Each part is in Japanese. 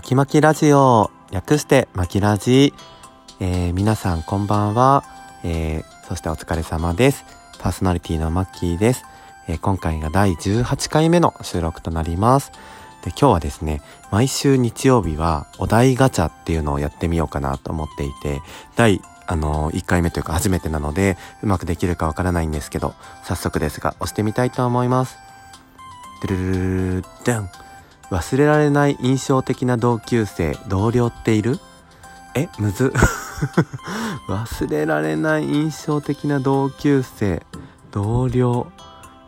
まきまきラジオ略してまきラジ、えー、皆さんこんばんは、えー、そしてお疲れ様です。パーソナリティのマッキーです、えー、今回が第18回目の収録となります。で今日はですね毎週日曜日はお題ガチャっていうのをやってみようかなと思っていて第あの1回目というか初めてなのでうまくできるかわからないんですけど早速ですが押してみたいと思います。ドゥルルルルダン忘れられない印象的な同級生同僚っている？えむず。忘れられない印象的な同級生同僚。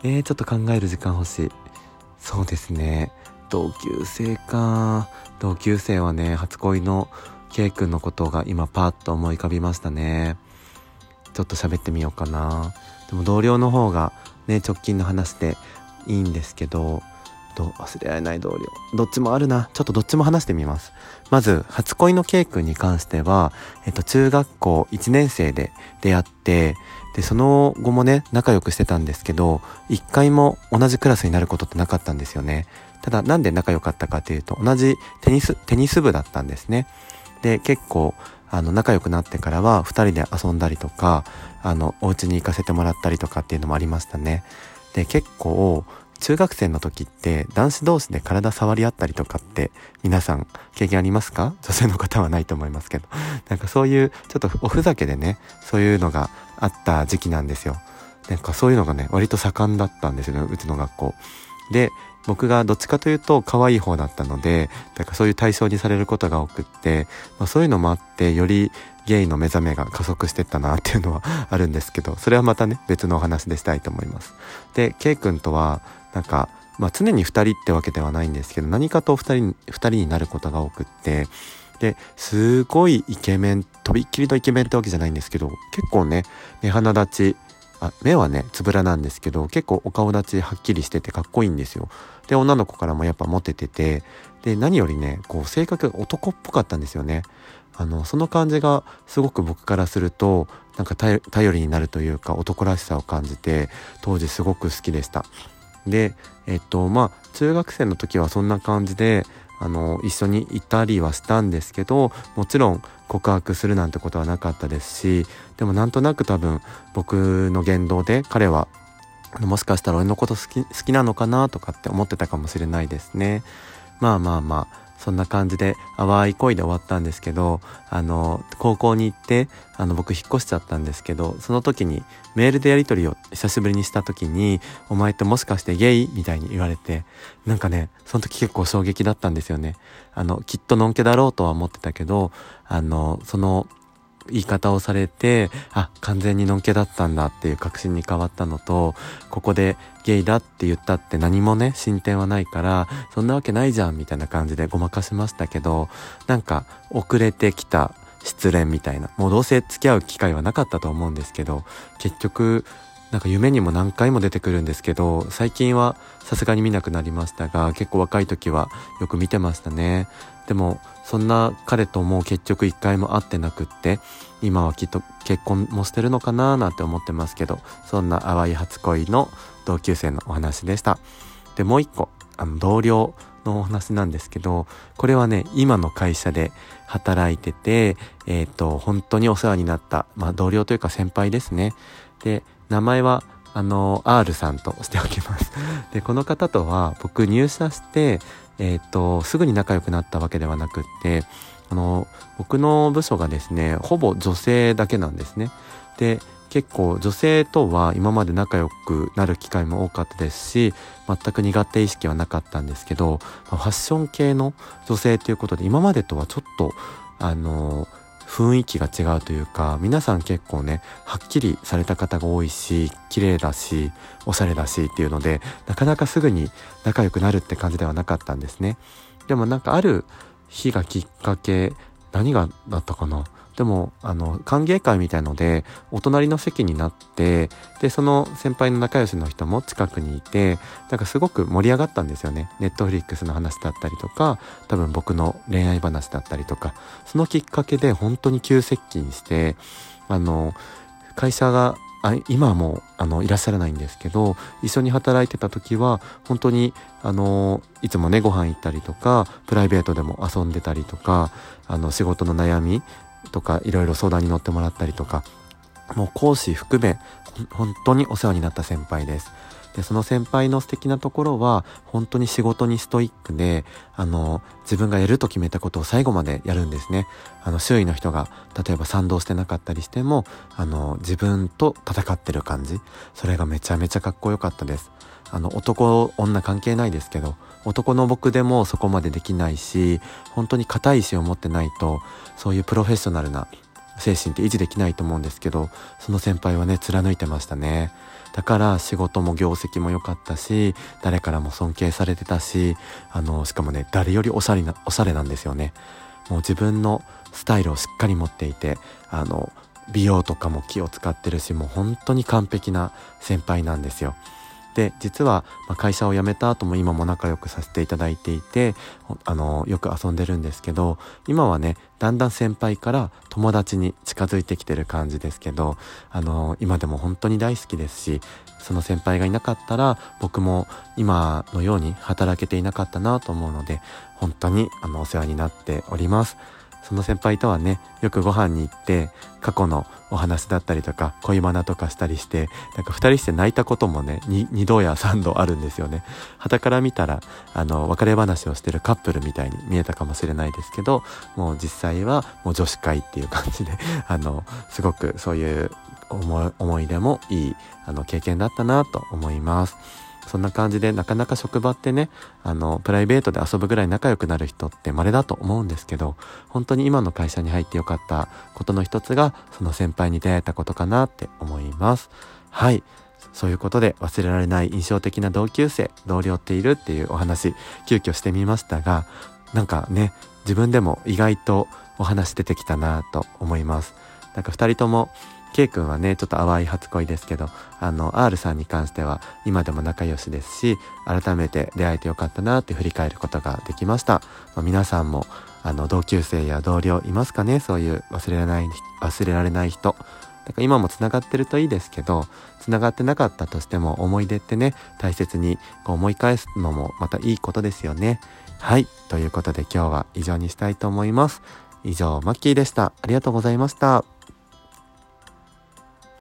えー、ちょっと考える時間欲しい。そうですね。同級生か。同級生はね初恋の K 君のことが今パッと思い浮かびましたね。ちょっと喋ってみようかな。でも同僚の方がね直近の話でいいんですけどと忘れられない同僚。どっちもあるな。ちょっとどっちも話してみます。まず初恋の K 君に関しては、えっと、中学校1年生で出会ってでその後もね仲良くしてたんですけど一回も同じクラスになることってなかったんですよね。ただなんで仲良かったかっていうと同じテニステニス部だったんですね。で結構あの仲良くなってからは2人で遊んだりとかあのお家に行かせてもらったりとかっていうのもありましたね。で結構中学生の時って男子同士で体触り合ったりとかって皆さん経験ありますか？女性の方はないと思いますけど。なんかそういうちょっとおふざけでね、そういうのがあった時期なんですよ。なんかそういうのがね、割と盛んだったんですよね、うちの学校。で、僕がどっちかというと可愛い方だったので、なんかそういう対象にされることが多くって、まあ、そういうのもあって、よりゲイの目覚めが加速してったなっていうのは あるんですけど、それはまたね、別のお話でしたいと思います。で、ケイ君とは、なんか、まあ、常に2人ってわけではないんですけど何かと2人 ,2 人になることが多くってですごいイケメンとびっきりのイケメンってわけじゃないんですけど結構ね目鼻立ちあ目はねつぶらなんですけど結構お顔立ちはっきりしててかっこいいんですよ。で女の子からもやっぱモテててで何よりねこう性格男っぽかったんですよね。あのその感じがすごく僕からするとなんか頼りになるというか男らしさを感じて当時すごく好きでした。でえっとまあ中学生の時はそんな感じであの一緒にいたりはしたんですけどもちろん告白するなんてことはなかったですしでもなんとなく多分僕の言動で彼はもしかしたら俺のこと好き好きなのかなとかって思ってたかもしれないですね。まあまあまあそんな感じで淡い恋で終わったんですけどあの高校に行ってあの僕引っ越しちゃったんですけどその時にメールでやり取りを久しぶりにした時に「お前ってもしかしてゲイ?」みたいに言われてなんかねその時結構衝撃だったんですよね。あのきっとのんけだろうとは思ってたけどあのその言い方をされて、あ、完全にのんけだったんだっていう確信に変わったのと、ここでゲイだって言ったって何もね、進展はないから、そんなわけないじゃんみたいな感じでごまかしましたけど、なんか遅れてきた失恋みたいな、もうどうせ付き合う機会はなかったと思うんですけど、結局、なんか夢にも何回も出てくるんですけど、最近はさすがに見なくなりましたが、結構若い時はよく見てましたね。でもそんな彼とも結局一回も会ってなくって今はきっと結婚もしてるのかなーなんて思ってますけどそんな淡い初恋の同級生のお話でしたでもう一個あの同僚のお話なんですけどこれはね今の会社で働いててえっ、ー、と本当にお世話になった、まあ、同僚というか先輩ですねで名前はあの R さんとしておきます でこの方とは僕入社してえっ、ー、と、すぐに仲良くなったわけではなくって、あの、僕の部署がですね、ほぼ女性だけなんですね。で、結構女性とは今まで仲良くなる機会も多かったですし、全く苦手意識はなかったんですけど、ファッション系の女性ということで、今までとはちょっと、あの、雰囲気が違うというか皆さん結構ねはっきりされた方が多いし綺麗だしおしゃれだしっていうのでなかなかすぐに仲良くなるって感じではなかったんですね。でもなんかある日がきっかけ何がだったかなでもあの歓迎会みたいのでお隣の席になってでその先輩の仲良しの人も近くにいてなんかすごく盛り上がったんですよね。ネットフリックスの話だったりとか多分僕の恋愛話だったりとか。そのきっかけで本当に急接近してあの会社があ今はもうあのいらっしゃらないんですけど一緒に働いてた時は本当にあのいつもねご飯行ったりとかプライベートでも遊んでたりとかあの仕事の悩みとかいろいろ相談に乗ってもらったりとかもう講師含め本当にお世話になった先輩です。でその先輩の素敵なところは本当に仕事にストイックであの自分がやると決めたことを最後までやるんですね。あの周囲の人が例えば賛同してなかったりしてもあの自分と戦ってる感じ。それがめちゃめちゃかっこよかったです。あの男女関係ないですけど男の僕でもそこまでできないし本当に硬い意志を持ってないとそういうプロフェッショナルな精神って維持できないと思うんですけどその先輩はね貫いてましたね。だから仕事も業績も良かったし誰からも尊敬されてたしあのしかもね誰よりおしゃれなおしゃれなんですよね。もう自分のスタイルをしっかり持っていてあの美容とかも気を使ってるしもう本当に完璧な先輩なんですよ。で実は、会社を辞めた後も今も仲良くさせていただいていてあのよく遊んでるんですけど今はねだんだん先輩から友達に近づいてきてる感じですけどあの今でも本当に大好きですしその先輩がいなかったら僕も今のように働けていなかったなと思うので本当にあのお世話になっております。その先輩とはねよくご飯に行って過去のお話だったりとか恋バナとかしたりしてなんか2人して泣いたこともね 2, 2度や3度あるんですよね傍から見たらあの別れ話をしてるカップルみたいに見えたかもしれないですけどもう実際はもう女子会っていう感じで あのすごくそういう思い出もいいあの経験だったなと思います。そんな感じでなかなか職場ってねあのプライベートで遊ぶぐらい仲良くなる人って稀だと思うんですけど本当に今の会社に入ってよかったことの一つがその先輩に出会えたことかなって思います。はい。そういうことで忘れられない印象的な同級生同僚っているっていうお話急遽してみましたがなんかね自分でも意外とお話出てきたなと思います。なんか2人とも K 君はねちょっと淡い初恋ですけどあの R さんに関しては今でも仲良しですし改めて出会えてよかったなって振り返ることができました、まあ、皆さんもあの同級生や同僚いますかね？そういう忘れられない忘れられない人。だから今もつながってるといいですけどつながってなかったとしても思い出ってね大切にこう思い返すのもまたいいことですよね。はい。ということで今日は以上にしたいと思います。以上マッキーでした。ありがとうございました。